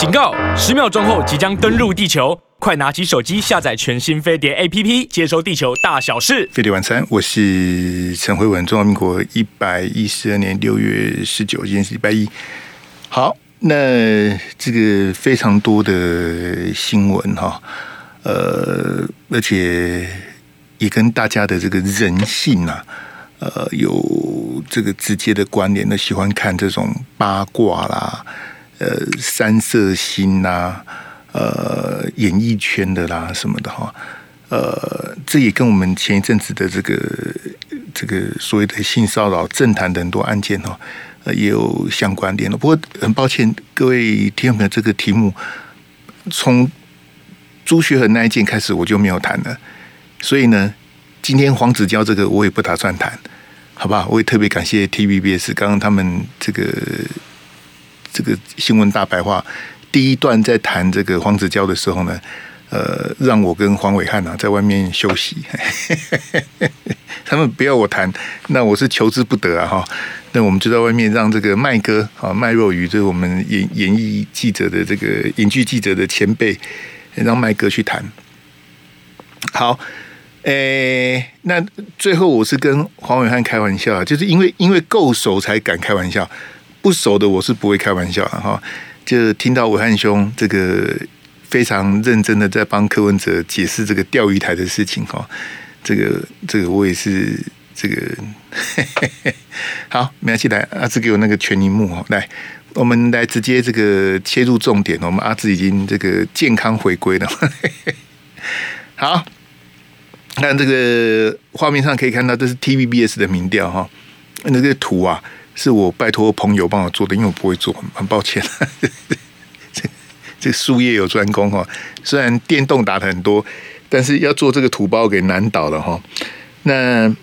警告！十秒钟后即将登陆地球，快拿起手机下载全新飞碟 APP，接收地球大小事。飞碟晚餐，我是陈慧文。中华民国一百一十二年六月十九，今天是礼拜一。好，那这个非常多的新闻哈，呃，而且也跟大家的这个人性啊，呃，有这个直接的关联的，喜欢看这种八卦啦。呃，三色星呐、啊，呃，演艺圈的啦什么的哈，呃，这也跟我们前一阵子的这个这个所谓的性骚扰政坛的很多案件哈，呃，也有相关联的。不过很抱歉，各位听众朋友，这个题目从朱学恒那一件开始我就没有谈了，所以呢，今天黄子佼这个我也不打算谈，好吧？我也特别感谢 TVBS 刚刚他们这个。这个新闻大白话第一段在谈这个黄子佼的时候呢，呃，让我跟黄伟汉啊在外面休息，他们不要我谈，那我是求之不得啊哈。那我们就在外面让这个麦哥啊麦若愚，就是我们演演艺记者的这个影剧记者的前辈，让麦哥去谈。好，诶，那最后我是跟黄伟汉开玩笑，就是因为因为够熟才敢开玩笑。不熟的我是不会开玩笑的哈，就听到伟汉兄这个非常认真的在帮柯文哲解释这个钓鱼台的事情哈，这个这个我也是这个 好，没关系，来阿志给我那个全萤幕哈，来我们来直接这个切入重点，我们阿志已经这个健康回归了，好，那这个画面上可以看到这是 TVBS 的民调哈，那个图啊。是我拜托朋友帮我做的，因为我不会做，很抱歉。这这术业有专攻哈，虽然电动打的很多，但是要做这个土包给难倒了哈。那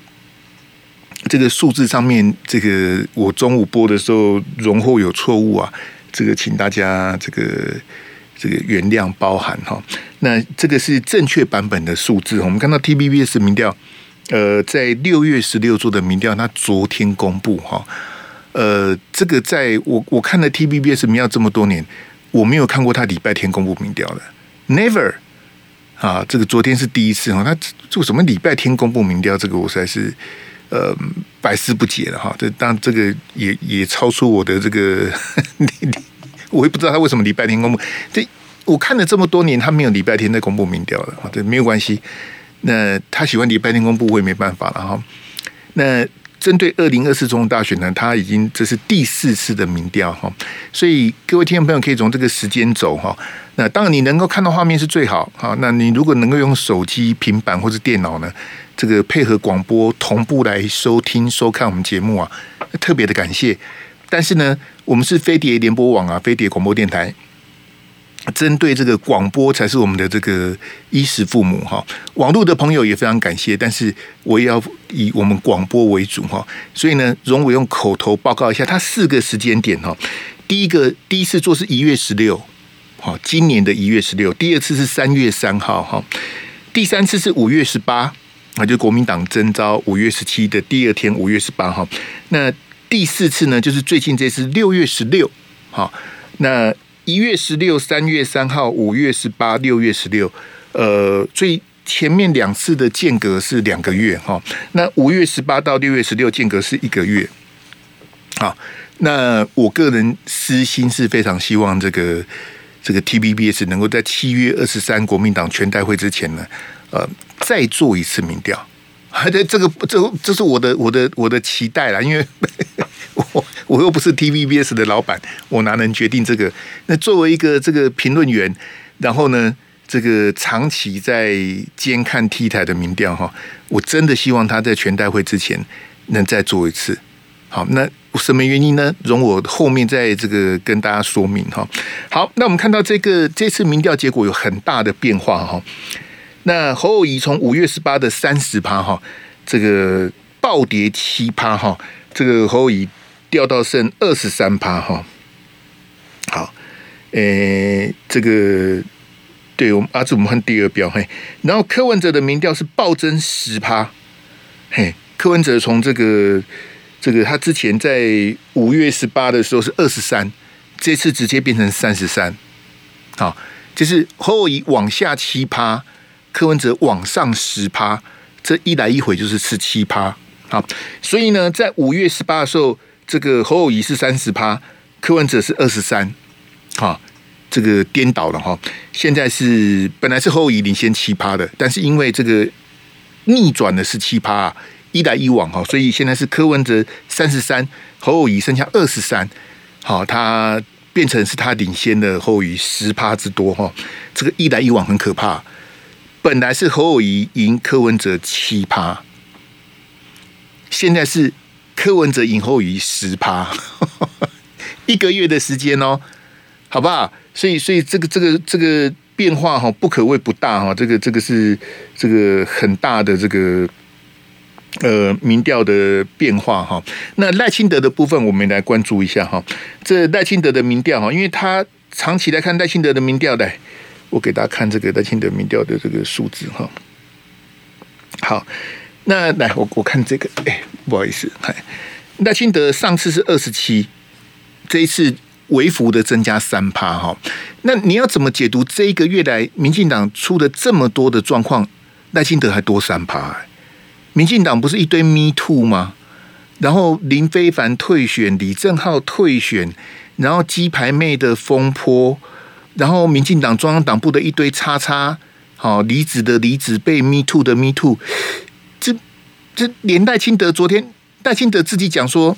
这个数字上面，这个我中午播的时候，容后有错误啊，这个请大家这个这个原谅包涵哈。那这个是正确版本的数字，我们看到 TVBS 民调，呃，在六月十六做的民调，它昨天公布哈。呃，这个在我我看了 TVBS 民调这么多年，我没有看过他礼拜天公布民调的，Never 啊，这个昨天是第一次哈，他做什么礼拜天公布民调，这个我实在是呃百思不解了哈。这当这个也也超出我的这个，我也不知道他为什么礼拜天公布。这我看了这么多年，他没有礼拜天在公布民调的，这没有关系。那他喜欢礼拜天公布，我也没办法了哈。那。针对二零二四总统大选呢，他已经这是第四次的民调哈，所以各位听众朋友可以从这个时间走哈，那当然你能够看到画面是最好哈，那你如果能够用手机、平板或者电脑呢，这个配合广播同步来收听收看我们节目啊，特别的感谢。但是呢，我们是飞碟联播网啊，飞碟广播电台。针对这个广播才是我们的这个衣食父母哈，网络的朋友也非常感谢，但是我也要以我们广播为主哈，所以呢，容我用口头报告一下，它四个时间点哈，第一个第一次做是一月十六，好，今年的一月十六，第二次是三月三号哈，第三次是五月十八，那就国民党征召五月十七的第二天五月十八号，那第四次呢，就是最近这次六月十六，好，那。一月十六、三月三号、五月十八、六月十六，呃，最前面两次的间隔是两个月哈。那五月十八到六月十六间隔是一个月。好，那我个人私心是非常希望这个这个 TVBS 能够在七月二十三国民党全代会之前呢，呃，再做一次民调。还在这个这这是我的我的我的期待啦，因为我。我又不是 TVBS 的老板，我哪能决定这个？那作为一个这个评论员，然后呢，这个长期在监看 T 台的民调哈，我真的希望他在全代会之前能再做一次。好，那什么原因呢？容我后面再这个跟大家说明哈。好，那我们看到这个这次民调结果有很大的变化哈。那侯友宜从五月十八的三十趴哈，这个暴跌七趴哈，这个侯友宜。掉到剩二十三趴哈，好，诶、这个对我们阿祖，我们看第二标嘿，然后柯文哲的民调是暴增十趴，嘿，柯文哲从这个这个他之前在五月十八的时候是二十三，这次直接变成三十三，好，就是侯友宜往下七趴，柯文哲往上十趴，这一来一回就是十七趴。好，所以呢，在五月十八的时候，这个侯友谊是三十趴，柯文哲是二十三，好，这个颠倒了哈。现在是本来是侯友谊领先七趴的，但是因为这个逆转的是七趴，一来一往哈，所以现在是柯文哲三十三，侯友谊剩下二十三，好，他。变成是他领先的侯友宜十趴之多哈，这个一来一往很可怕。本来是侯友谊赢柯文哲七趴，现在是柯文哲赢后于十趴，一个月的时间哦，好不好？所以，所以这个这个这个变化哈，不可谓不大哈，这个这个是这个很大的这个。呃，民调的变化哈，那赖清德的部分，我们来关注一下哈。这赖清德的民调哈，因为他长期来看赖清德的民调，的，我给大家看这个赖清德民调的这个数字哈。好，那来我我看这个，哎，不好意思，嗨，赖清德上次是二十七，这一次微幅的增加三趴哈。那你要怎么解读这一个月来民进党出了这么多的状况，赖清德还多三趴？民进党不是一堆 Me Too 吗？然后林非凡退选，李正浩退选，然后鸡排妹的风波，然后民进党中央党部的一堆叉叉，好离职的离职，被 Me Too 的 Me Too，这连赖清德昨天赖清德自己讲说，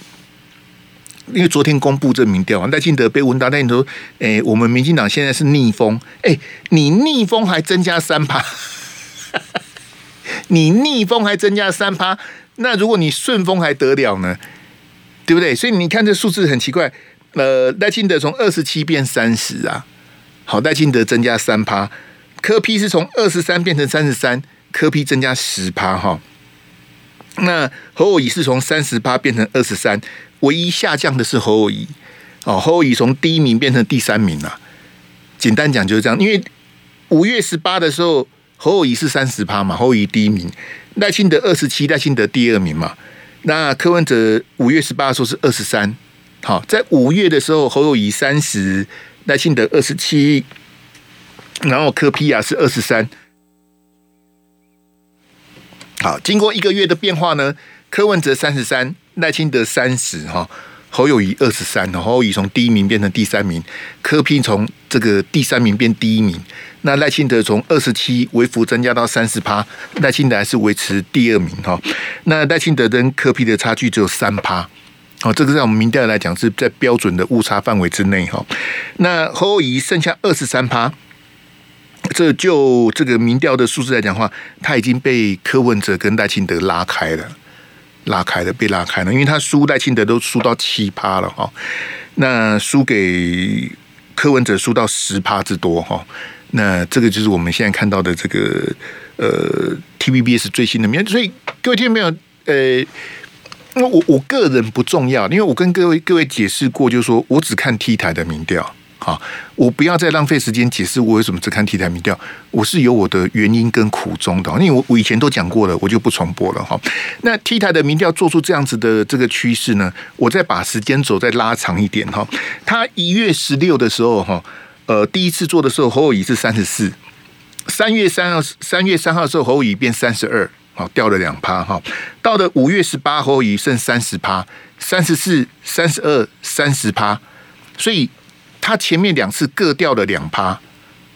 因为昨天公布这民调啊，赖清德被问到，那你说，哎，我们民进党现在是逆风，哎，你逆风还增加三趴。你逆风还增加三趴，那如果你顺风还得了呢？对不对？所以你看这数字很奇怪。呃，赖清德从二十七变三十啊，好，赖清德增加三趴，柯 P 是从二十三变成三十三，柯 P 增加十趴哈。那侯友宜是从三十趴变成二十三，唯一下降的是侯友宜哦，侯友宜从第一名变成第三名了。简单讲就是这样，因为五月十八的时候。侯友宜是三十趴嘛，侯友宜第一名，赖清德二十七，赖清德第二名嘛。那柯文哲五月十八的时候是二十三，好，在五月的时候侯友宜三十，赖清德二十七，然后柯 P 啊是二十三。好，经过一个月的变化呢，柯文哲三十三，赖清德三十哈。侯友宜二十三，侯友宜从第一名变成第三名，柯 P 从这个第三名变第一名。那赖清德从二十七微幅增加到三十趴，赖清德还是维持第二名哈。那赖清德跟柯 P 的差距只有三趴，哦，这个在我们民调来讲是在标准的误差范围之内哈。那侯友宜剩下二十三趴，这就这个民调的数字来讲的话，他已经被柯文哲跟赖清德拉开了。拉开了，被拉开了，因为他输赖清德都输到七趴了哈，那输给柯文哲输到十趴之多哈，那这个就是我们现在看到的这个呃 TVBS 最新的民调，所以各位听没有？呃，那我我个人不重要，因为我跟各位各位解释过，就是说我只看 T 台的民调。好，我不要再浪费时间解释我为什么只看 T 台民调，我是有我的原因跟苦衷的。因为我我以前都讲过了，我就不重播了哈。那 T 台的民调做出这样子的这个趋势呢，我再把时间轴再拉长一点哈。他一月十六的时候哈，呃，第一次做的时候侯友宜是三十四，三月三号三月三号的时候侯友宜变三十二，好掉了两趴哈。到了五月十八侯友宜剩三十趴，三十四、三十二、三十趴，所以。他前面两次各掉了两趴，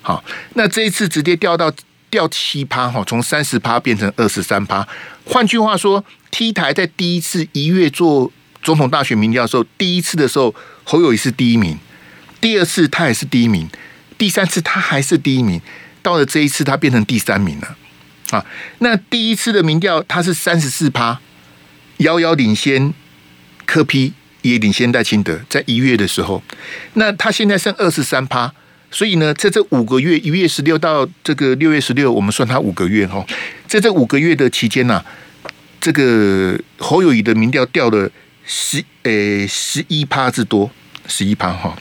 好，那这一次直接掉到掉七趴哈，从三十趴变成二十三趴。换句话说，T 台在第一次一月做总统大选民调的时候，第一次的时候侯友宜是第一名，第二次他也是第一名，第三次他还是第一名，到了这一次他变成第三名了啊。那第一次的民调他是三十四趴，遥遥领先柯 P。也领先赖清德在一月的时候，那他现在剩二十三趴，所以呢，在这五个月，一月十六到这个六月十六，我们算他五个月哈，在这五个月的期间呐、这个侯友宜的民调掉了十诶十一趴之多，十一趴哈。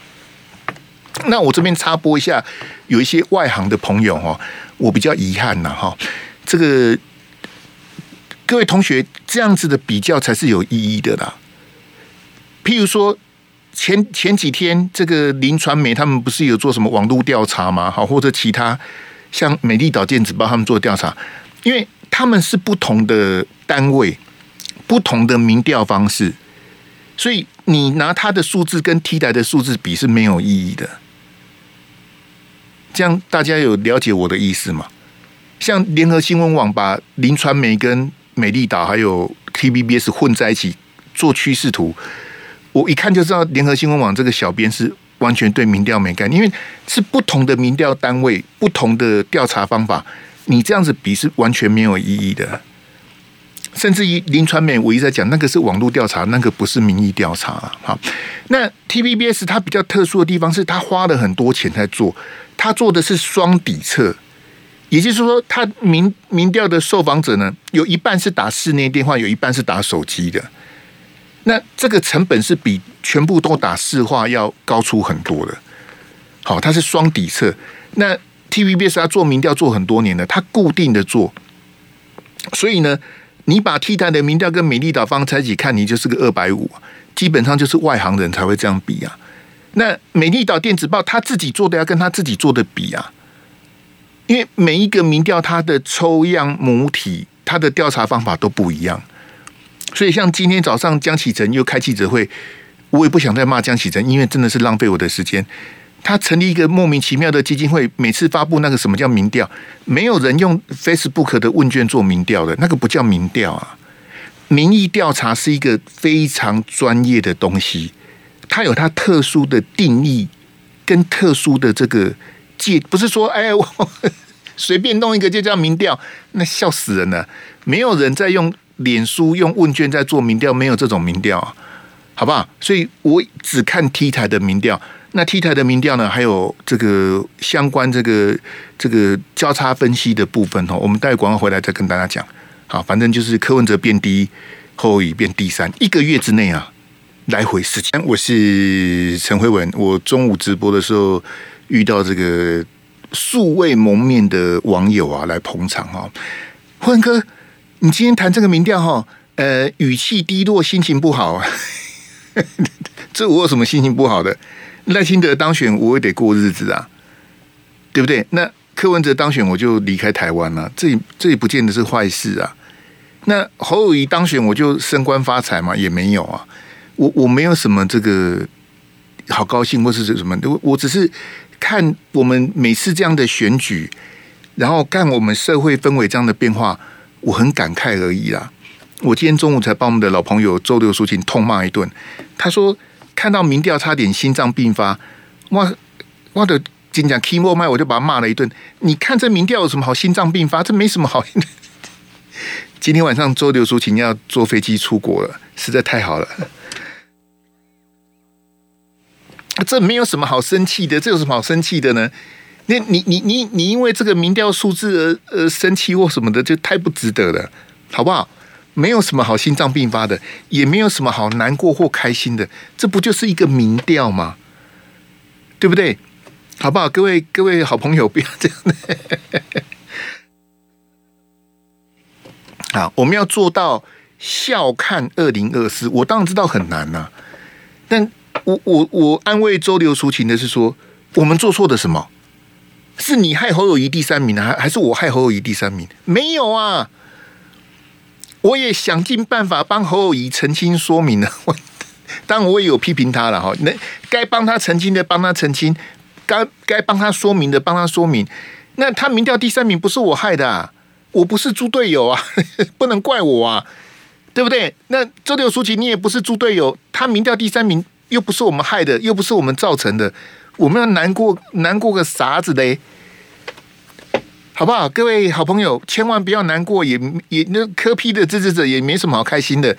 那我这边插播一下，有一些外行的朋友哈，我比较遗憾呐哈，这个各位同学这样子的比较才是有意义的啦。譬如说，前前几天这个林传媒他们不是有做什么网络调查吗？好，或者其他像美丽岛电子报他们做调查，因为他们是不同的单位，不同的民调方式，所以你拿他的数字跟 T 台的数字比是没有意义的。这样大家有了解我的意思吗？像联合新闻网把林传媒跟美丽岛还有 TVBS 混在一起做趋势图，我一看就知道联合新闻网这个小编是完全对民调没概念，因为是不同的民调单位、不同的调查方法，你这样子比是完全没有意义的。甚至于林传美，我一直在讲那个是网络调查，那个不是民意调查啊。好，那 TVBS 它比较特殊的地方是，它花了很多钱在做。他做的是双底测，也就是说，他民民调的受访者呢，有一半是打室内电话，有一半是打手机的。那这个成本是比全部都打市话要高出很多的。好，它是双底测。那 TVBS 他做民调做很多年了，它固定的做，所以呢，你把 T 台的民调跟美丽岛方在一起看，你就是个二百五，基本上就是外行人才会这样比啊。那美丽岛电子报他自己做的要跟他自己做的比啊，因为每一个民调它的抽样母体，它的调查方法都不一样，所以像今天早上江启臣又开记者会，我也不想再骂江启臣，因为真的是浪费我的时间。他成立一个莫名其妙的基金会，每次发布那个什么叫民调，没有人用 Facebook 的问卷做民调的，那个不叫民调啊。民意调查是一个非常专业的东西。它有它特殊的定义跟特殊的这个界，不是说哎，我 随便弄一个就叫民调，那笑死人了。没有人在用脸书用问卷在做民调，没有这种民调，好不好？所以我只看 T 台的民调。那 T 台的民调呢，还有这个相关这个这个交叉分析的部分哦，我们待会广告回来再跟大家讲。好，反正就是柯文哲变第一，侯友宜变第三，一个月之内啊。来回时间，我是陈辉文。我中午直播的时候遇到这个素未谋面的网友啊，来捧场啊。辉文哥，你今天谈这个民调哈，呃，语气低落，心情不好啊。这我有什么心情不好的？赖清德当选，我也得过日子啊，对不对？那柯文哲当选，我就离开台湾了，这这也不见得是坏事啊。那侯友宜当选，我就升官发财嘛，也没有啊。我我没有什么这个好高兴或是什么，我我只是看我们每次这样的选举，然后看我们社会氛围这样的变化，我很感慨而已啦。我今天中午才把我们的老朋友周六抒情痛骂一顿，他说看到民调差点心脏病发，哇，哇的金讲 key more 麦，我就把他骂了一顿。你看这民调有什么好心脏病发？这没什么好。今天晚上周六抒情要坐飞机出国了，实在太好了。这没有什么好生气的，这有什么好生气的呢？那你你你你因为这个民调数字而呃生气或什么的，就太不值得了，好不好？没有什么好心脏病发的，也没有什么好难过或开心的，这不就是一个民调吗？对不对？好不好？各位各位好朋友，不要这样的。好，我们要做到笑看二零二四，我当然知道很难呐、但。我我我安慰周流抒情的是说，我们做错的什么？是你害侯友谊第三名呢，还还是我害侯友谊第三名？没有啊，我也想尽办法帮侯友谊澄清说明了。我 当然我也有批评他了哈，那该帮他澄清的帮他澄清，该该帮他说明的帮他说明。那他民调第三名不是我害的啊，我不是猪队友啊，不能怪我啊，对不对？那周流抒情你也不是猪队友，他民调第三名。又不是我们害的，又不是我们造成的，我们要难过难过个啥子嘞？好不好？各位好朋友，千万不要难过，也也那柯批的支持者也没什么好开心的。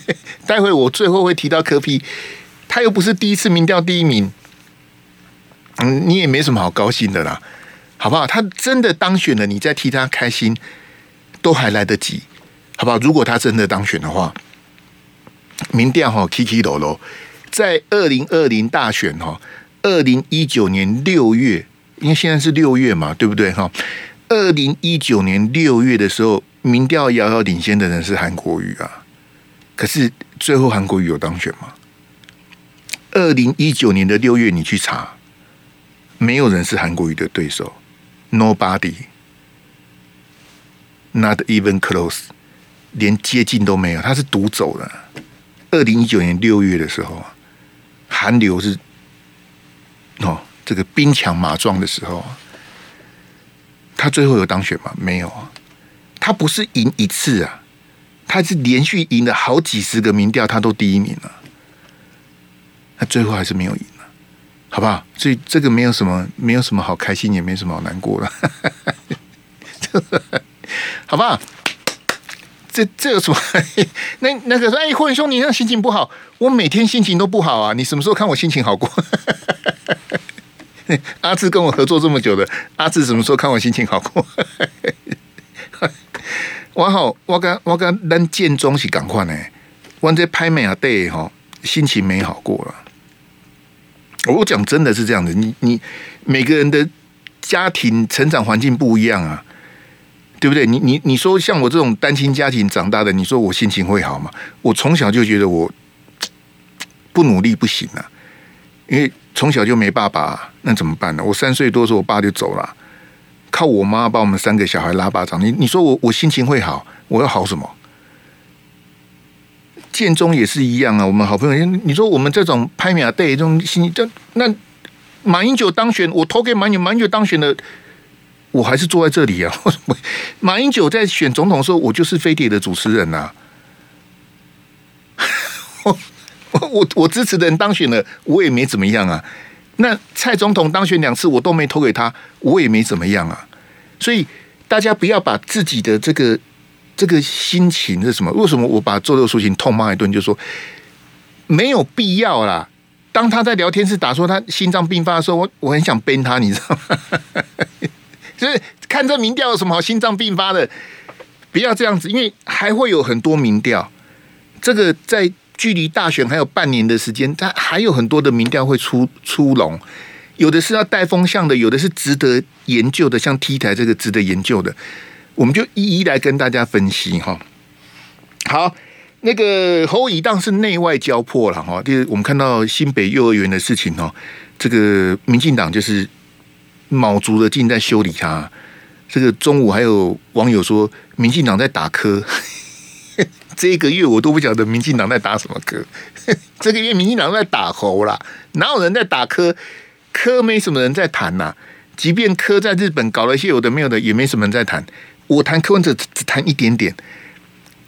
待会我最后会提到柯批他又不是第一次民调第一名，嗯，你也没什么好高兴的啦，好不好？他真的当选了，你再替他开心都还来得及，好不好？如果他真的当选的话，民调哈起起落落。在二零二零大选哈，二零一九年六月，因为现在是六月嘛，对不对哈？二零一九年六月的时候，民调遥遥领先的人是韩国瑜啊，可是最后韩国瑜有当选吗？二零一九年的六月，你去查，没有人是韩国瑜的对手，Nobody，not even close，连接近都没有，他是独走的。二零一九年六月的时候，韩流是哦，这个兵强马壮的时候，他最后有当选吗？没有啊，他不是赢一次啊，他是连续赢了好几十个民调，他都第一名了。他最后还是没有赢了，好不好？所以这个没有什么，没有什么好开心，也没什么好难过的，好不好？这这有什么？那那个说，哎，霍元兄，你那心情不好？我每天心情都不好啊！你什么时候看我心情好过？阿志跟我合作这么久的，阿志什么时候看我心情好过？我好，我跟我跟咱建中是赶快呢，我这拍美啊对哈，心情没好过了。我讲真的是这样的，你你每个人的家庭成长环境不一样啊，对不对？你你你说像我这种单亲家庭长大的，你说我心情会好吗？我从小就觉得我不努力不行啊，因为从小就没爸爸，那怎么办呢？我三岁多的时候，我爸就走了，靠我妈把我们三个小孩拉巴掌。你你说我我心情会好？我要好什么？建中也是一样啊，我们好朋友，你说我们这种拍马队这种心，这那马英九当选，我投给马英九，马英九当选了，我还是坐在这里啊。马英九在选总统的时候，我就是飞碟的主持人呐、啊。我我我支持的人当选了，我也没怎么样啊。那蔡总统当选两次，我都没投给他，我也没怎么样啊。所以大家不要把自己的这个。这个心情是什么？为什么我把周六抒情痛骂一顿？就说没有必要啦。当他在聊天室打说他心脏病发的时候，我我很想鞭他，你知道吗？就是看这民调有什么好心脏病发的？不要这样子，因为还会有很多民调。这个在距离大选还有半年的时间，它还有很多的民调会出出笼。有的是要带风向的，有的是值得研究的，像 T 台这个值得研究的。我们就一一来跟大家分析哈。好，那个侯乙当是内外交迫了哈。就是我们看到新北幼儿园的事情哦，这个民进党就是卯足了劲在修理他。这个中午还有网友说，民进党在打科。这一个月我都不晓得民进党在打什么科。这个月民进党在打猴啦，哪有人在打科？科没什么人在谈呐。即便柯在日本搞了一些有的没有的，也没什么人在谈。我谈柯文哲只谈一点点，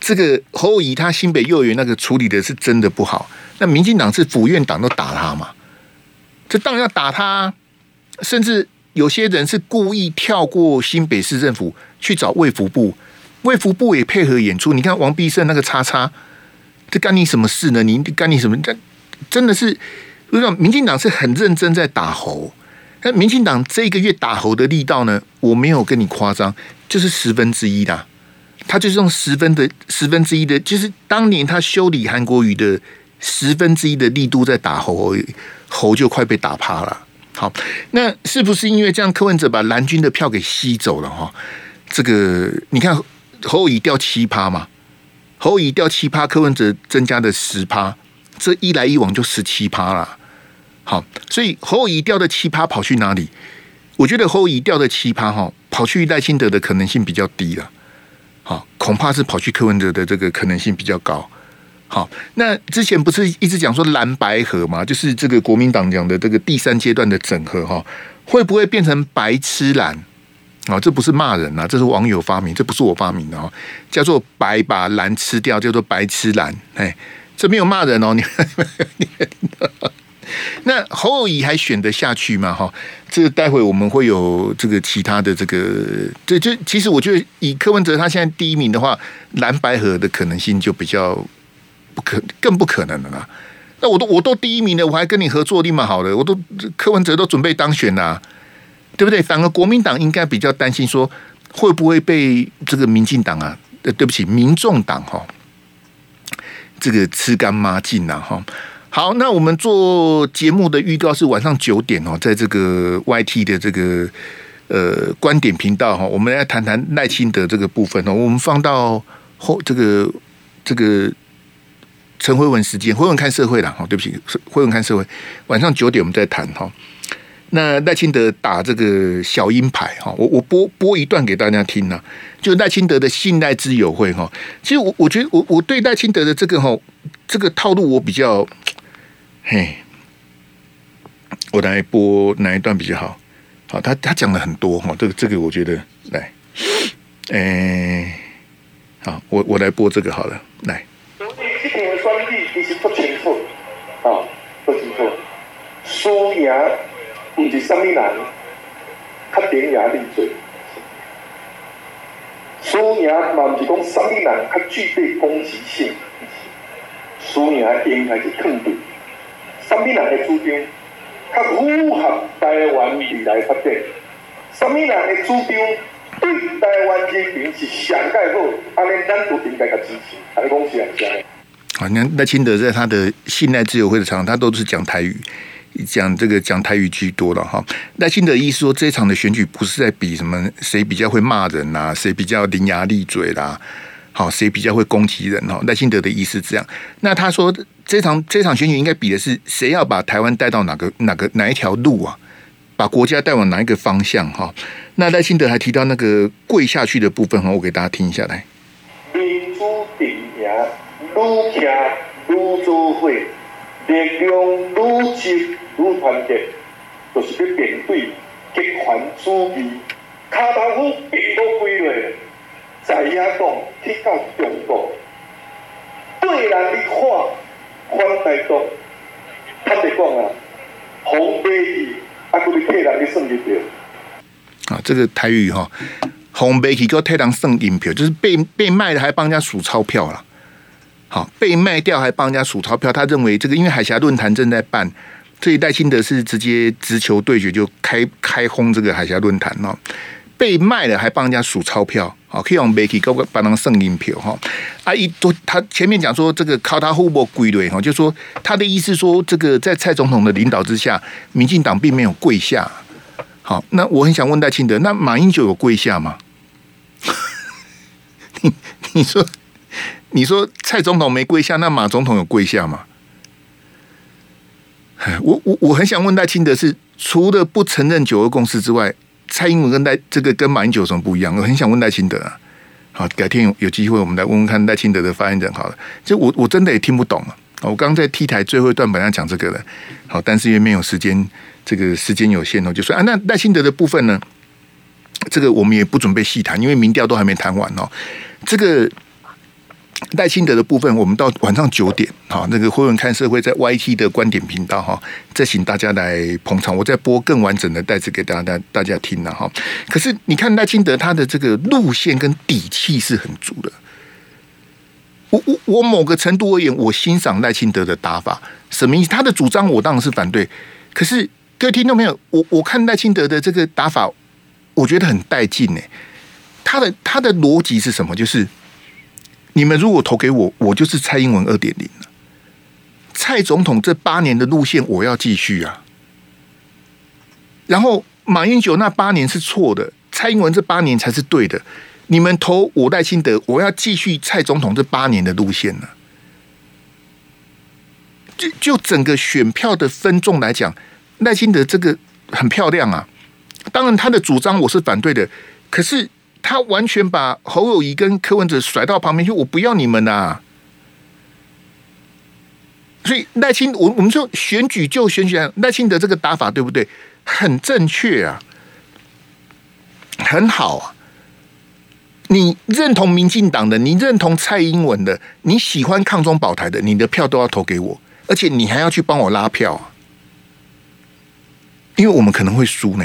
这个侯友宜他新北幼儿园那个处理的是真的不好。那民进党是府院党都打他嘛？这当然要打他，甚至有些人是故意跳过新北市政府去找卫福部，卫福部也配合演出。你看王必胜那个叉叉，这干你什么事呢？你干你什么？这真的是，我讲民进党是很认真在打猴。那民进党这个月打猴的力道呢？我没有跟你夸张。就是十分之一的，他就是用十分的十分之一的，就是当年他修理韩国瑜的十分之一的力度在打侯，侯就快被打趴了。好，那是不是因为这样柯文哲把蓝军的票给吸走了哈？这个你看侯乙掉七趴嘛，侯乙掉七趴，柯文哲增加的十趴，这一来一往就十七趴了。好，所以侯乙掉的七趴跑去哪里？我觉得侯乙掉的七趴哈。跑去赖清德的可能性比较低了，好，恐怕是跑去柯文哲的这个可能性比较高。好，那之前不是一直讲说蓝白合嘛，就是这个国民党讲的这个第三阶段的整合哈，会不会变成白吃蓝？啊，这不是骂人啊，这是网友发明，这不是我发明的哦，叫做白把蓝吃掉，叫做白吃蓝。哎，这没有骂人哦，你。那侯友谊还选得下去吗？哈，这个待会我们会有这个其他的这个，这就其实我觉得以柯文哲他现在第一名的话，蓝白合的可能性就比较不可，更不可能了啦。那我都我都第一名了，我还跟你合作立马好了，我都柯文哲都准备当选了，对不对？反而国民党应该比较担心说会不会被这个民进党啊，呃对不起，民众党哈，这个吃干抹净呐哈。好，那我们做节目的预告是晚上九点哦，在这个 YT 的这个呃观点频道哈，我们来谈谈赖清德这个部分哦。我们放到后这个这个陈辉文时间，辉文看社会了哈，对不起，辉文看社会，晚上九点我们再谈哈。那赖清德打这个小鹰牌哈，我我播播一段给大家听呐，就赖清德的信赖之友会哈。其实我我觉得我我对赖清德的这个哈这个套路我比较嘿，我来播哪一段比较好？好，他他讲了很多哈，这个这个我觉得来，诶，好，我我来播这个好了，来。啊，不清楚，输赢。不是什么人较伶牙俐嘴，输赢嘛，不是讲什么人较具备攻击性，输赢应该是肯定，什么人的主张较符合台湾未来发展，什么人的主张对台湾人民是上盖好，安尼咱都应该较支持，安尼讲是安怎？啊，那赖清德在他的信赖自由会的场，他都是讲台语。讲这个讲台语居多了哈，赖清德意思说，这场的选举不是在比什么谁比较会骂人呐，谁比较伶牙俐嘴啦，好，谁比较会攻击人哈。赖清德的意思这样，那他说这场这场选举应该比的是谁要把台湾带到哪个哪个哪一条路啊，把国家带往哪一个方向哈。那赖清德还提到那个跪下去的部分哈，我给大家听一下来。愈强愈做伙，力量愈集。愈团结，就是要面对极权主义。卡达夫并不归类，在野党去到中国，对人一看，反台独，他就讲啊，红白旗，啊，佫要替人去算一票。啊，这个台语哈，红白旗佫替人算银票，就是被被卖的还帮人家数钞票了。好，被卖掉还帮人家数钞票。他认为这个，因为海峡论坛正在办。这一赖清德是直接直球对决，就开开轰这个海峡论坛哦，被卖了还帮人家数钞票，好，可以用媒体搞个帮人送银票哈。啊，一都他前面讲说这个靠他互不归队哈，就说他的意思说这个在蔡总统的领导之下，民进党并没有跪下。好，那我很想问戴清德，那马英九有跪下吗？你你说你说蔡总统没跪下，那马总统有跪下吗？我我我很想问赖清德是除了不承认九二共识之外，蔡英文跟赖这个跟马英九有什么不一样？我很想问赖清德啊。好，改天有有机会我们来问问看赖清德的发言人好了。就我我真的也听不懂啊。我刚刚在 T 台最后一段本来讲这个的，好，但是因为没有时间，这个时间有限哦，就说啊，那赖清德的部分呢，这个我们也不准备细谈，因为民调都还没谈完哦，这个。赖清德的部分，我们到晚上九点，好，那个辉文看社会在 YT 的观点频道哈，再请大家来捧场，我再播更完整的带子给大家大家听了哈。可是你看赖清德他的这个路线跟底气是很足的，我我我某个程度而言，我欣赏赖清德的打法，什么意思？他的主张我当然是反对，可是各位听众朋友，我我看赖清德的这个打法，我觉得很带劲呢。他的他的逻辑是什么？就是。你们如果投给我，我就是蔡英文二点零。蔡总统这八年的路线，我要继续啊。然后马英九那八年是错的，蔡英文这八年才是对的。你们投我赖清德，我要继续蔡总统这八年的路线呢。就就整个选票的分众来讲，赖清德这个很漂亮啊。当然他的主张我是反对的，可是。他完全把侯友宜跟柯文哲甩到旁边去，我不要你们呐、所以赖清，我我们说选举就选举，赖清德这个打法对不对？很正确啊，很好啊！你认同民进党的，你认同蔡英文的，你喜欢抗中保台的，你的票都要投给我，而且你还要去帮我拉票啊！因为我们可能会输呢。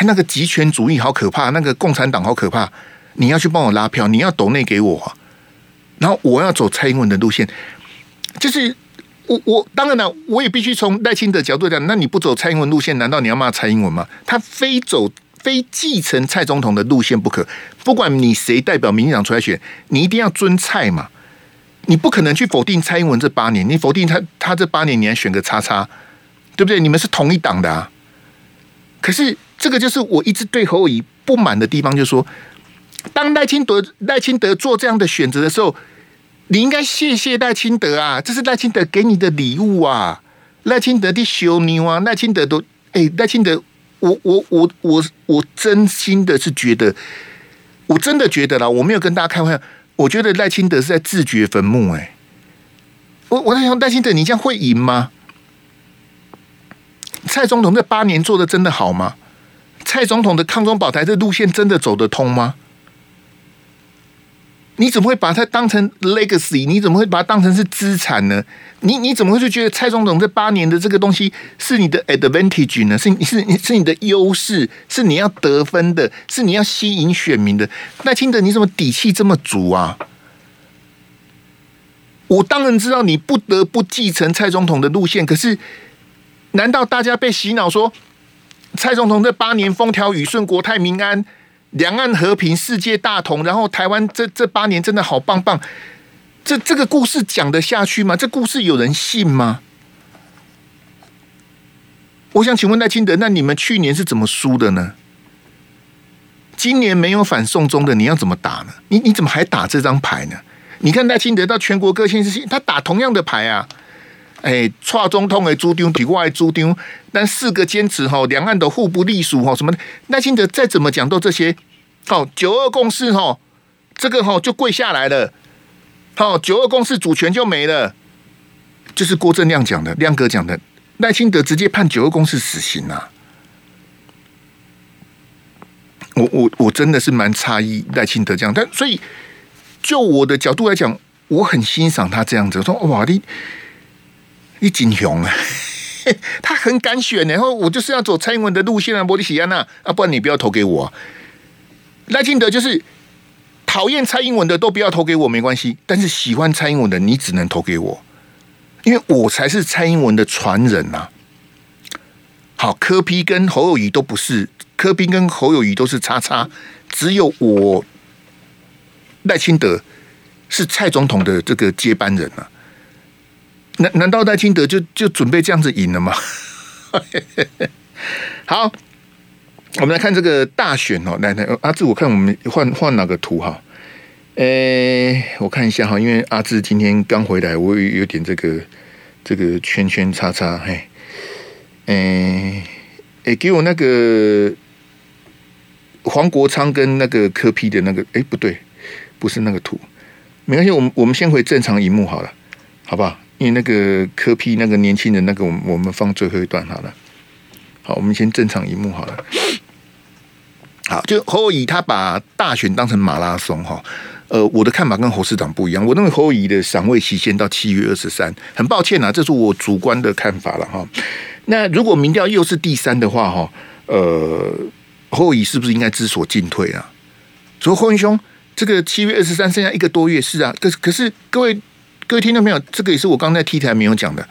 那个集权主义好可怕，那个共产党好可怕。你要去帮我拉票，你要抖内给我，然后我要走蔡英文的路线。就是我我当然了，我也必须从赖清德角度讲。那你不走蔡英文路线，难道你要骂蔡英文吗？他非走非继承蔡总统的路线不可。不管你谁代表民进党出来选，你一定要尊蔡嘛。你不可能去否定蔡英文这八年，你否定他他这八年，你还选个叉叉，对不对？你们是同一党的啊。可是。这个就是我一直对侯友宜不满的地方，就是说，当赖清德赖清德做这样的选择的时候，你应该谢谢赖清德啊，这是赖清德给你的礼物啊，赖清德的小妞啊，赖清德都哎，赖清德，我我我我我真心的是觉得，我真的觉得啦，我没有跟大家开玩笑，我觉得赖清德是在自掘坟墓哎、我我在想赖清德，你这样会赢吗？蔡总统这八年做的真的好吗？蔡总统的抗中保台这路线真的走得通吗？你怎么会把它当成 legacy？你怎么会把它当成是资产呢？你你怎么会就觉得蔡总统这八年的这个东西是你的 advantage 呢？是你是你是你的优势，是你要得分的，是你要吸引选民的。赖清德，你怎么底气这么足啊？我当然知道你不得不继承蔡总统的路线，可是难道大家被洗脑说蔡总统这八年风调雨顺、国泰民安？两岸和平，世界大同，然后台湾这这八年真的好棒棒，这这个故事讲得下去吗？这故事有人信吗？我想请问赖清德，那你们去年是怎么输的呢？今年没有反送中的，你要怎么打呢？你你怎么还打这张牌呢？你看赖清德到全国各县市，他打同样的牌啊。哎，蔡总统的主张，体外主张，但四个坚持哈，两岸都互不隶属哈，什么赖清德再怎么讲都这些，好九二共识哈，这个哈就跪下来了，好九二共识主权就没了，就是郭正亮讲的，亮哥讲的，赖清德直接判九二共识死刑啊！我我我真的是蛮诧异赖清德这样，但所以就我的角度来讲，我很欣赏他这样子，说哇你。你真雄啊！他很敢选，然后我就是要走蔡英文的路线啊，波利西亚娜啊，不然你不要投给我。赖清德就是讨厌蔡英文的都不要投给我，没关系。但是喜欢蔡英文的，你只能投给我，因为我才是蔡英文的传人呐。好，柯 P 跟侯友宜都不是，柯 P 跟侯友宜都是叉叉，只有我赖清德是蔡总统的这个接班人啊。难难道赖清德就就准备这样子赢了吗？好，我们来看这个大选哦。来来，阿志，我看我们换换哪个图哈？诶、我看一下哈，因为阿志今天刚回来，我有有点这个这个圈圈叉叉嘿。诶、欸，诶、给我那个黄国昌跟那个柯 P 的那个，诶、不对，不是那个图，没关系，我们我们先回正常荧幕好了，好不好？因为那个柯批那个年轻人那个，我们我们放最后一段好了。好，我们先正常一幕好了。好，就侯友宜他把大选当成马拉松哈。呃，我的看法跟侯市长不一样。我认为侯友宜的赏味期限到七月二十三。很抱歉啊，这是我主观的看法了哈。那如果民调又是第三的话哈，呃，侯友宜是不是应该知所进退啊？所以侯文兄，这个七月二十三剩下一个多月是啊，可是可是各位。各位听到没有？这个也是我刚才 T 台没有讲的。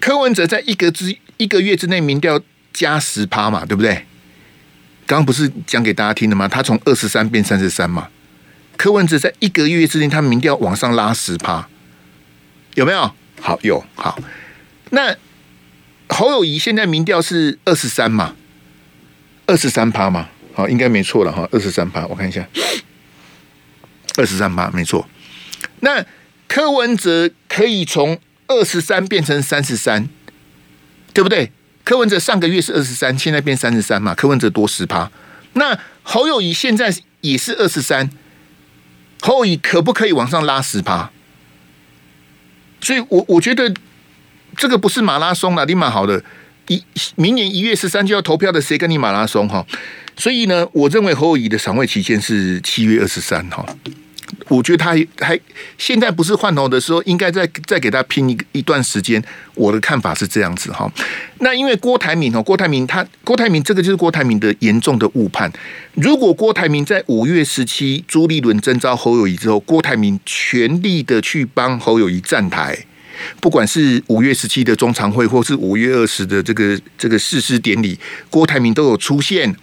柯文哲在一个之一个月之内民调加十趴嘛，对不对？刚刚不是讲给大家听的吗？他从二十三变三十三嘛。柯文哲在一个月之内，他民调往上拉十趴，有没有？好，有好。那侯友谊现在民调是二十三嘛？二十三趴嘛？好，应该没错了哈。二十三趴，我看一下，二十三趴没错。那柯文哲可以从二十三变成三十三，对不对？柯文哲上个月是二十三，现在变三十三嘛？柯文哲多十趴。那侯友谊现在也是二十三，侯友谊可不可以往上拉十趴？所以我我觉得这个不是马拉松了，你蛮好的。一明年一月十三就要投票的，谁跟你马拉松哈？所以呢，我认为侯友宜的赏味期限是七月二十三哈。我觉得他还现在不是换头的时候，应该再再给他拼一一段时间。我的看法是这样子哈。那因为郭台铭哦，郭台铭他郭台铭这个就是郭台铭的严重的误判。如果郭台铭在五月十七朱立伦征召侯友谊之后，郭台铭全力的去帮侯友谊站台，不管是五月十七的中常会，或是五月二十的这个这个誓师典礼，郭台铭都有出现，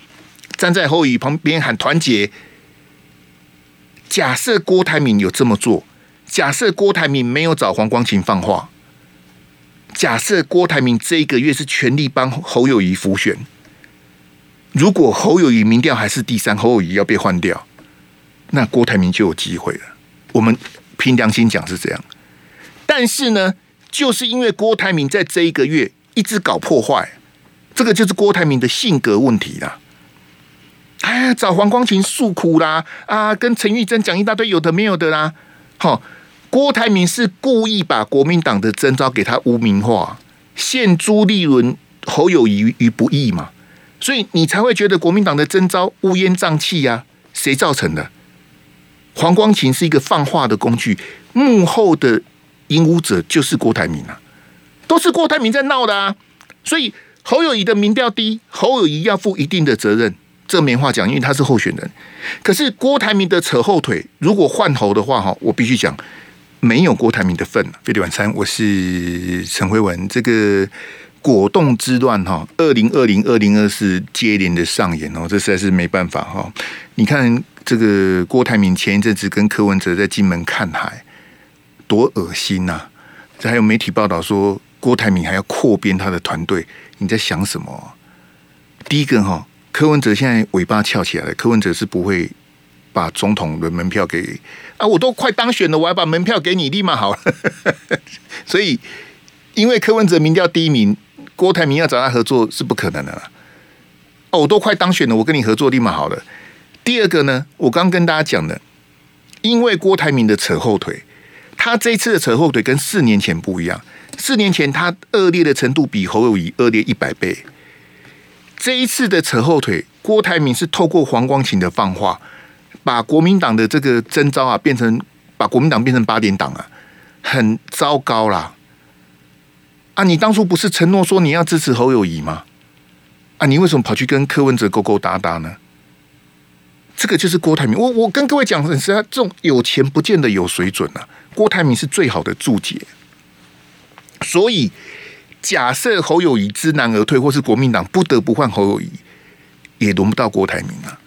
站在侯友宜旁边喊团结。假设郭台铭有这么做，假设郭台铭没有找黄光芹放话，假设郭台铭这一个月是全力帮侯友谊辅选，如果侯友谊民调还是第三，侯友谊要被换掉，那郭台铭就有机会了。我们凭良心讲是这样。但是呢，就是因为郭台铭在这一个月一直搞破坏，这个就是郭台铭的性格问题啦。哎，找黄光芹诉苦啦，啊，跟陈玉珍讲一大堆有的没有的啦。好，郭台铭是故意把国民党的征召给他污名化，陷朱立伦、侯友宜于不义嘛。所以你才会觉得国民党的征召乌烟瘴气呀？谁造成的？黄光芹是一个放话的工具，幕后的引武者就是郭台铭啊，都是郭台铭在闹的啊。所以侯友宜的民调低，侯友宜要负一定的责任，这没话讲，因为他是候选人。可是郭台铭的扯后腿，如果换头的话，哈，我必须讲，没有郭台铭的份。飞碟晚餐，我是陈辉文，这个。果冻之乱哈，二零二零、二零二四接连的上演哦，这实在是没办法哈。你看这个郭台铭前一阵子跟柯文哲在金门看海，多恶心呐！这还有媒体报道说郭台铭还要扩编他的团队，你在想什么？第一个哈，柯文哲现在尾巴翘起来了，柯文哲是不会把总统的门票给啊，我都快当选了，我还把门票给你，立马好了。所以因为柯文哲民调第一名。郭台铭要找他合作是不可能的了。哦，我都快当选了，我跟你合作立马好了。第二个呢，我刚跟大家讲的，因为郭台铭的扯后腿，他这一次的扯后腿跟四年前不一样。四年前他恶劣的程度比侯友谊恶劣一百倍。这一次的扯后腿，郭台铭是透过黄光芹的放话，把国民党的这个征召啊，变成把国民党变成八点党啊，很糟糕啦。啊！你当初不是承诺说你要支持侯友谊吗？啊！你为什么跑去跟柯文哲勾勾搭搭呢？这个就是郭台铭。我我跟各位讲的是，这种有钱不见得有水准啊。郭台铭是最好的注解。所以，假设侯友宜知难而退，或是国民党不得不换侯友宜，也轮不到郭台铭啊。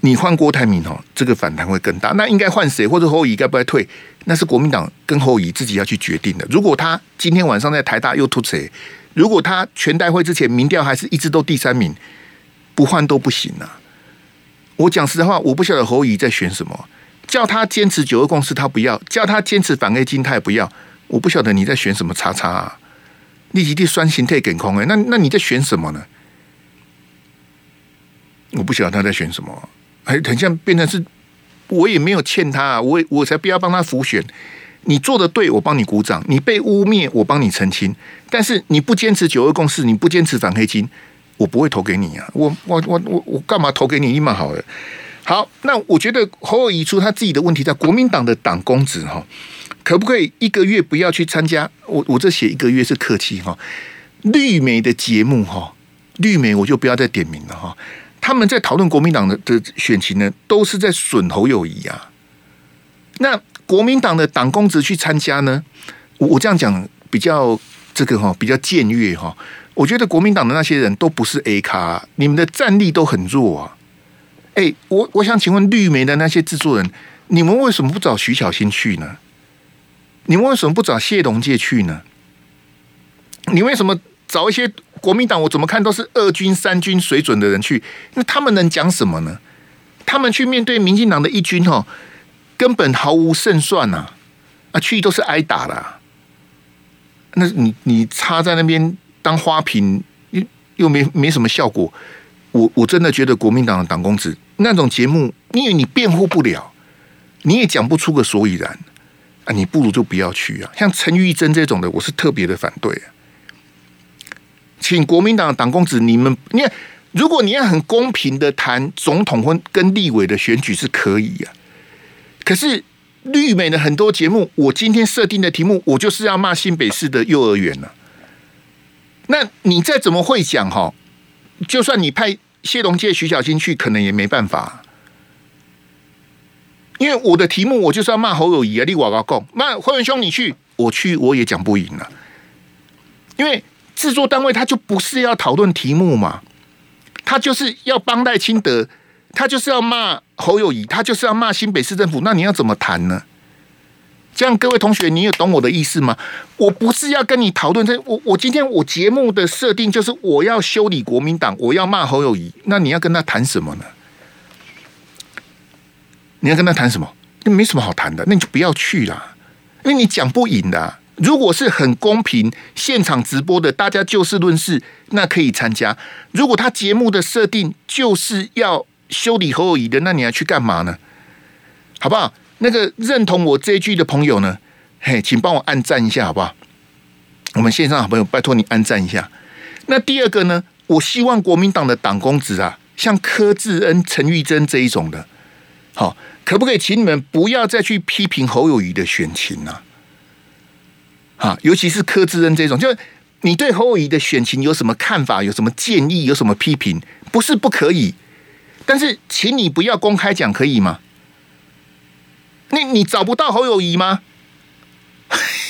你换郭台铭哦，这个反弹会更大。那应该换谁，或者侯友宜该不该退？那是国民党跟侯友宜自己要去决定的。如果他今天晚上在台大又突谁，如果他全代会之前民调还是一直都第三名，不换都不行啊！我讲实话，我不晓得侯友宜在选什么。叫他坚持九二共识，他不要；叫他坚持反 A 金，他也不要。我不晓得你在选什么叉叉啊！立即地酸心态梗空哎，那那你在选什么呢？我不晓得他在选什么。还很像变成是，我也没有欠他啊，我我才不要帮他辅选。你做的对，我帮你鼓掌；你被污蔑，我帮你澄清。但是你不坚持九二共识，你不坚持反黑金，我不会投给你啊！我我我我我干嘛投给你？你蛮好的。好，那我觉得侯友宜出他自己的问题，在国民党的党公职哈，可不可以一个月不要去参加？我我这写一个月是客气哈。绿媒的节目哈，绿媒我就不要再点名了哈。他们在讨论国民党的的选情呢，都是在损侯友谊啊。那国民党的党公职去参加呢，我我这样讲比较这个哈，比较僭越哈。我觉得国民党的那些人都不是 A 咖，你们的战力都很弱啊。哎，我我想请问绿媒的那些制作人，你们为什么不找徐巧芯去呢？你为什么不找谢龙介去呢？你为什么找一些？国民党我怎么看都是二军三军水准的人去，那他们能讲什么呢？他们去面对民进党的一军哦，根本毫无胜算呐！啊，去都是挨打的。那你你插在那边当花瓶，又又没没什么效果。我我真的觉得国民党的党公子那种节目，因为你辩护不了，你也讲不出个所以然啊，你不如就不要去啊。像陈玉珍这种的，我是特别的反对啊。请国民党的党公子，你们，你看，如果你要很公平的谈总统或跟立委的选举是可以呀、啊，可是绿美的很多节目，我今天设定的题目，我就是要骂新北市的幼儿园了、啊。那你再怎么会讲哈，就算你派谢龙介、徐小新去，可能也没办法，因为我的题目我就是要骂侯友谊啊，立瓦高共，那辉文兄你去，我去我也讲不赢了，因为。制作单位他就不是要讨论题目嘛，他就是要帮赖清德，他就是要骂侯友谊，他就是要骂新北市政府，那你要怎么谈呢？这样各位同学，你有懂我的意思吗？我不是要跟你讨论这，我我今天我节目的设定就是我要修理国民党，我要骂侯友谊，那你要跟他谈什么呢？你要跟他谈什么？那没什么好谈的，那你就不要去啦，因为你讲不赢的。如果是很公平，现场直播的，大家就事论事，那可以参加。如果他节目的设定就是要修理侯友宜的，那你还去干嘛呢？好不好？那个认同我这一句的朋友呢，嘿，请帮我按赞一下，好不好？我们线上好朋友，拜托你按赞一下。那第二个呢，我希望国民党的党公子啊，像柯志恩、陈玉珍这一种的，好，可不可以请你们不要再去批评侯友谊的选情呢、啊？尤其是柯志恩这种，就你对侯友谊的选情有什么看法？有什么建议？有什么批评？不是不可以，但是请你不要公开讲，可以吗？你你找不到侯友谊吗？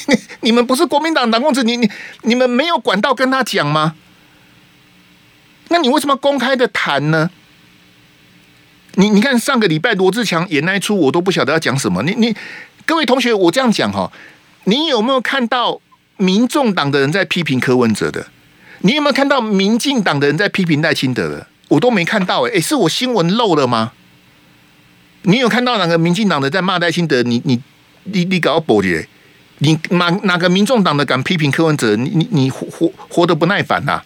你 你们不是国民党党公子，你你你们没有管道跟他讲吗？那你为什么公开的谈呢？你你看上个礼拜罗志强演那一出，我都不晓得要讲什么。你你各位同学，我这样讲哈。你有没有看到民众党的人在批评柯文哲的？你有没有看到民进党的人在批评赖清德的？我都没看到哎、是我新闻漏了吗？你有看到哪个民进党的在骂赖清德？你你你你搞保洁？你哪哪个民众党的敢批评柯文哲？你你你活活活得不耐烦呐、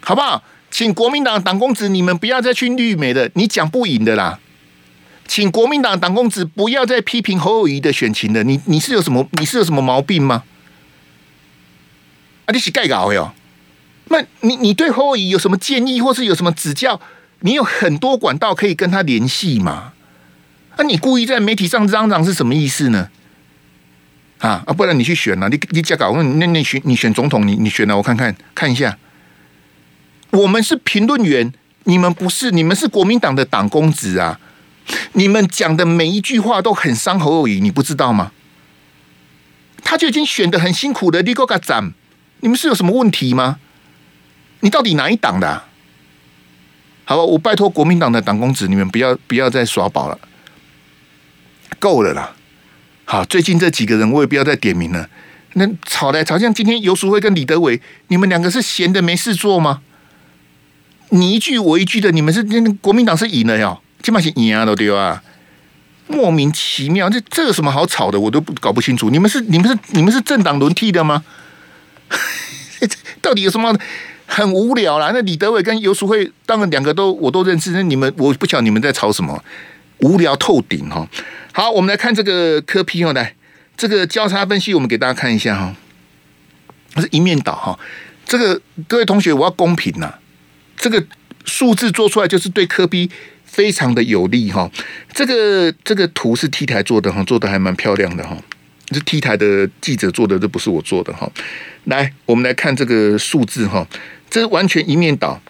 好不好？请国民党党公子，你们不要再去绿媒的，你讲不赢的啦。请国民党党公子不要再批评侯友谊的选情了。你你是有什么？你是有什么毛病吗？啊，你是盖稿哟？那你你对侯友谊有什么建议，或是有什么指教？你有很多管道可以跟他联系嘛？那、啊、你故意在媒体上嚷嚷是什么意思呢？啊啊！不然你去选啊，你你加稿，那那你选你选总统，你你选了，我看看看一下。我们是评论员，你们不是，你们是国民党的党公子啊。你们讲的每一句话都很伤侯友宜，你不知道吗？他就已经选得很辛苦的，你给我斩，你们是有什么问题吗？你到底哪一党的？好吧，我拜托国民党的党公子，你们不要不要再耍宝了，够了啦。好，最近这几个人我也不要再点名了。那吵来吵，像今天游淑慧跟李德伟，你们两个是闲的没事做吗？你一句我一句的，你们是国民党是赢了哟。起码是赢啊，都对啊，莫名其妙，这这有什么好吵的？我都不搞不清楚。你们是你们是你们是政党轮替的吗？到底有什么很无聊啦？那李德伟跟游淑慧，当然两个都我都认识。那你们我不晓得你们在吵什么，无聊透顶哈。好，我们来看这个科批哦，来这个交叉分析，我们给大家看一下哈。它是一面倒哈。这个各位同学，我要公平呐。这个数字做出来就是对科比。非常的有利哈，这个这个图是 T 台做的哈，做的还蛮漂亮的哈，这 T 台的记者做的，这不是我做的哈。来，我们来看这个数字哈，这完全一面倒，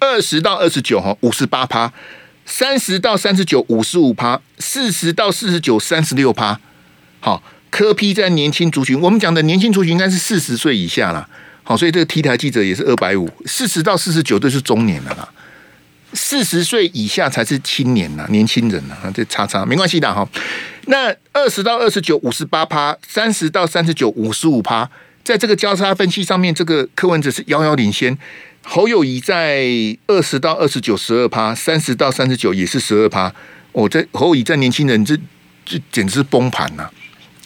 二十到二十九哈，五十八趴，三十到三十九五十五趴，四十到四十九三十六趴。好，科比在年轻族群，我们讲的年轻族群应该是四十岁以下啦。好，所以这个 T 台记者也是二百五，四十到四十九都是中年的啦。四十岁以下才是青年呐、年轻人呐、这差差没关系的哈。那二十到二十九五十八趴，三十到三十九五十五趴，在这个交叉分析上面，这个柯文哲是遥遥领先。侯友宜在二十到二十九十二趴，三十到三十九也是十二趴。我在侯友宜在年轻人这这简直是崩盘呐。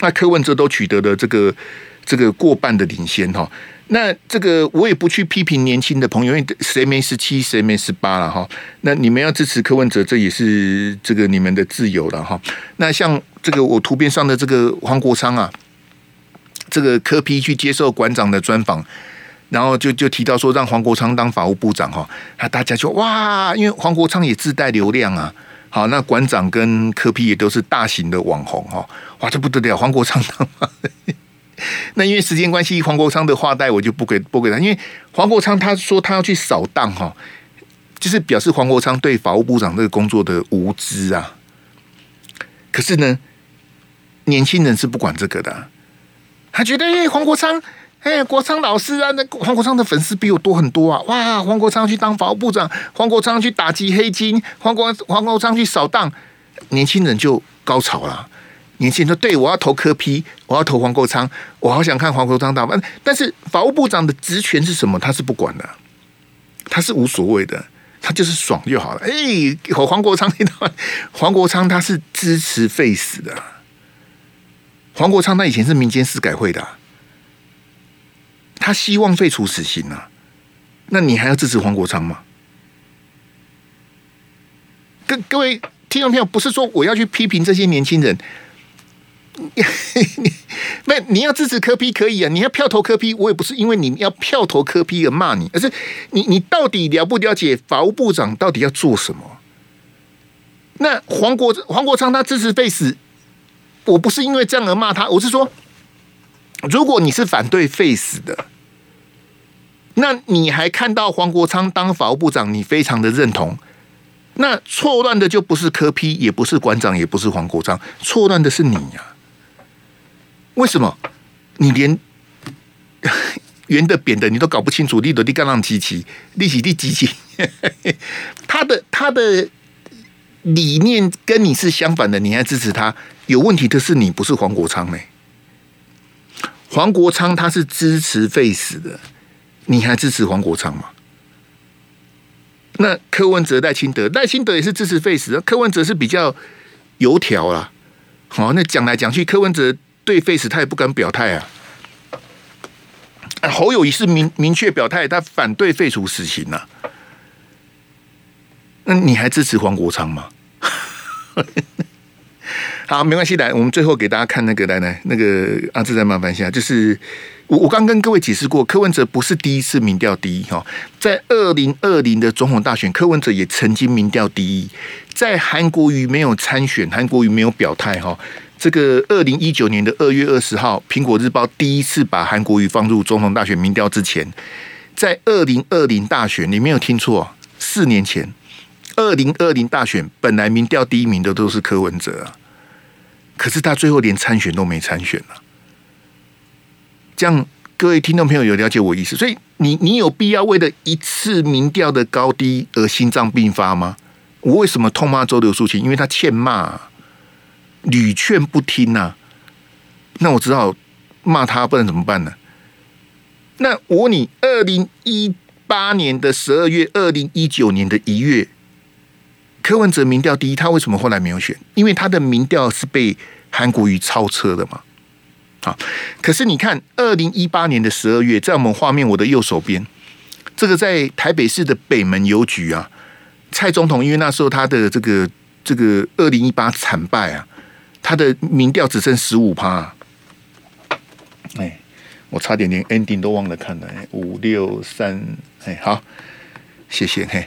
那柯文哲都取得了这个这个过半的领先哈。那这个我也不去批评年轻的朋友，因为谁没十七，谁没十八了哈。那你们要支持柯文哲，这也是这个你们的自由了哈。那像这个我图片上的这个黄国昌啊，这个柯批去接受馆长的专访，然后就就提到说让黄国昌当法务部长哈，那大家就哇，因为黄国昌也自带流量啊。好，那馆长跟柯批也都是大型的网红哈，哇这不得了，黄国昌当。那因为时间关系，黄国昌的话带我就不给不给他。因为黄国昌他说他要去扫荡哈，就是表示黄国昌对法务部长这个工作的无知啊。可是呢，年轻人是不管这个的，他觉得哎，黄国昌哎，国昌老师啊，那黄国昌的粉丝比我多很多啊。哇，黄国昌去当法务部长，黄国昌去打击黑金，黄国黄国昌去扫荡，年轻人就高潮了。年轻人说：“对，我要投柯 P，我要投黄国昌，我好想看黄国昌打扮。但是法务部长的职权是什么？他是不管的，他是无所谓的。他就是爽就好了。哎，和黄国昌那段，黄国昌他是支持废死的。黄国昌他以前是民间司改会的，他希望废除死刑啊。那你还要支持黄国昌吗？各各位听众朋友，不是说我要去批评这些年轻人。你那你要支持科批可以啊，你要票投科批我也不是因为你要票投科批而骂你，而是你你到底了不了解法务部长到底要做什么？那黄国黄国昌他支持废死，我不是因为这样而骂他，我是说，如果你是反对废死的，那你还看到黄国昌当法务部长，你非常的认同，那错乱的就不是柯批也不是馆长，也不是黄国昌，错乱的是你呀、为什么你连 圆的扁的你都搞不清楚？你都你干浪机器，利息第几期？他的他的理念跟你是相反的，你还支持他？有问题的是你，不是黄国昌呢？黄国昌他是支持 Face 的，你还支持黄国昌吗？那柯文哲、赖清德，赖清德也是支持废死，柯文哲是比较油条啦。好，那讲来讲去，柯文哲。对废死他也不敢表态啊！侯友谊是明明确表态，他反对废除死刑呐、啊。那你还支持黄国昌吗？好，没关系，来，我们最后给大家看那个，来来，那个阿志再麻烦一下，就是我我刚跟各位解释过，柯文哲不是第一次民调第一哈，在二零二零的总统大选，柯文哲也曾经民调第一，在韩国瑜没有参选，韩国瑜没有表态哈。这个二零一九年的二月二十号，《苹果日报》第一次把韩国瑜放入总统大选民调之前，在二零二零大选，你没有听错，四年前，二零二零大选本来民调第一名的都是柯文哲，可是他最后连参选都没参选了。这样，各位听众朋友有了解我意思？所以你你有必要为了一次民调的高低而心脏病发吗？我为什么痛骂周流素琴？因为他欠骂。屡劝不听呐、啊，那我只好骂他，不然怎么办呢？那我问你，二零一八年的十二月，二零一九年的一月，柯文哲民调第一，他为什么后来没有选？因为他的民调是被韩国瑜超车的嘛。啊，可是你看，二零一八年的十二月，在我们画面我的右手边，这个在台北市的北门邮局啊，蔡总统因为那时候他的这个这个二零一八惨败啊。他的民调只剩十五趴，哎，我差点连 ending 都忘了看了，五六三，哎，好，谢谢，嘿，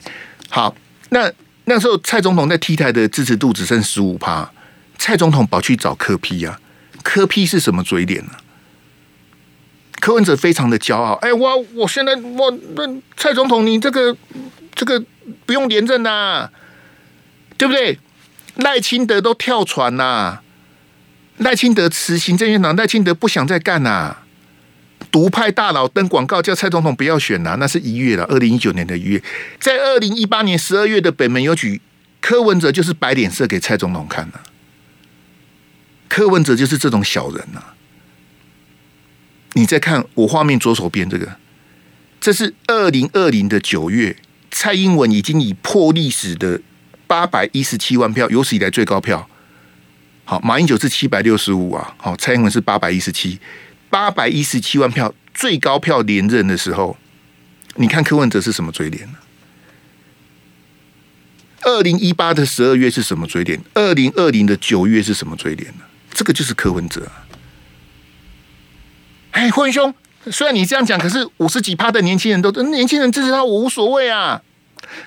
好，那那时候蔡总统在 T 台的支持度只剩十五趴，蔡总统跑去找柯 P 啊，柯 P 是什么嘴脸呢？柯文哲非常的骄傲，哎，我我现在我那蔡总统你这个这个不用连任呐，对不对？赖清德都跳船呐。赖清德辞行政院长，赖清德不想再干呐、啊。独派大佬登广告叫蔡总统不要选呐、啊，那是一月了，二零一九年的一月。在二零一八年十二月的北门邮局，柯文哲就是摆脸色给蔡总统看呐、啊。柯文哲就是这种小人呐、啊。你再看我画面左手边这个，这是二零二零的九月，蔡英文已经以破历史的八百一十七万票，有史以来最高票。好，马英九是七百六十五啊，好，蔡英文是八百一十七，八百一十七万票最高票连任的时候，你看柯文哲是什么嘴脸呢？二零一八的十二月是什么嘴脸？二零二零的九月是什么嘴脸呢？这个就是柯文哲啊！哎，霍元兄，虽然你这样讲，可是五十几趴的年轻人都年轻人支持他，我无所谓啊。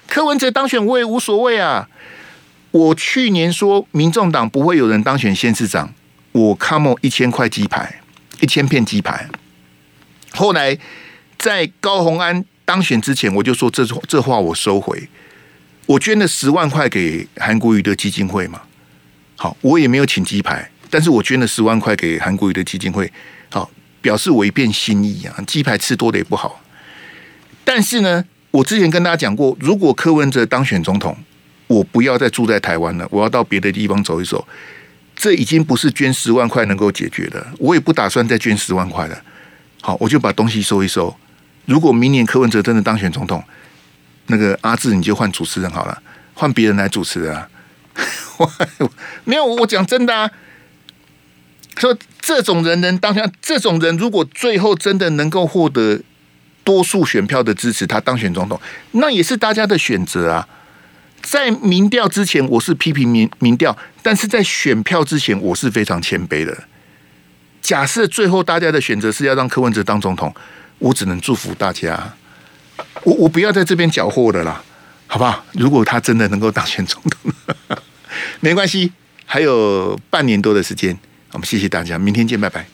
柯文哲当选我也无所谓啊。我去年说民众党不会有人当选县市长，我 come 一千块鸡排，一千片鸡排。后来在高虹安当选之前，我就说这这话我收回。我捐了十万块给韩国瑜的基金会嘛，好，我也没有请鸡排，但是我捐了十万块给韩国瑜的基金会，好，表示我一片心意啊。鸡排吃多了也不好，但是呢，我之前跟大家讲过，如果柯文哲当选总统。我不要再住在台湾了，我要到别的地方走一走。这已经不是捐十万块能够解决的，我也不打算再捐十万块了。好，我就把东西收一收。如果明年柯文哲真的当选总统，那个阿志你就换主持人好了，换别人来主持啊。没有，我讲真的啊。说这种人能当下，这种人如果最后真的能够获得多数选票的支持，他当选总统，那也是大家的选择啊。在民调之前，我是批评民民调，但是在选票之前，我是非常谦卑的。假设最后大家的选择是要让柯文哲当总统，我只能祝福大家。我我不要在这边搅和的啦，好不好？如果他真的能够当选总统，没关系，还有半年多的时间。我们谢谢大家，明天见，拜拜。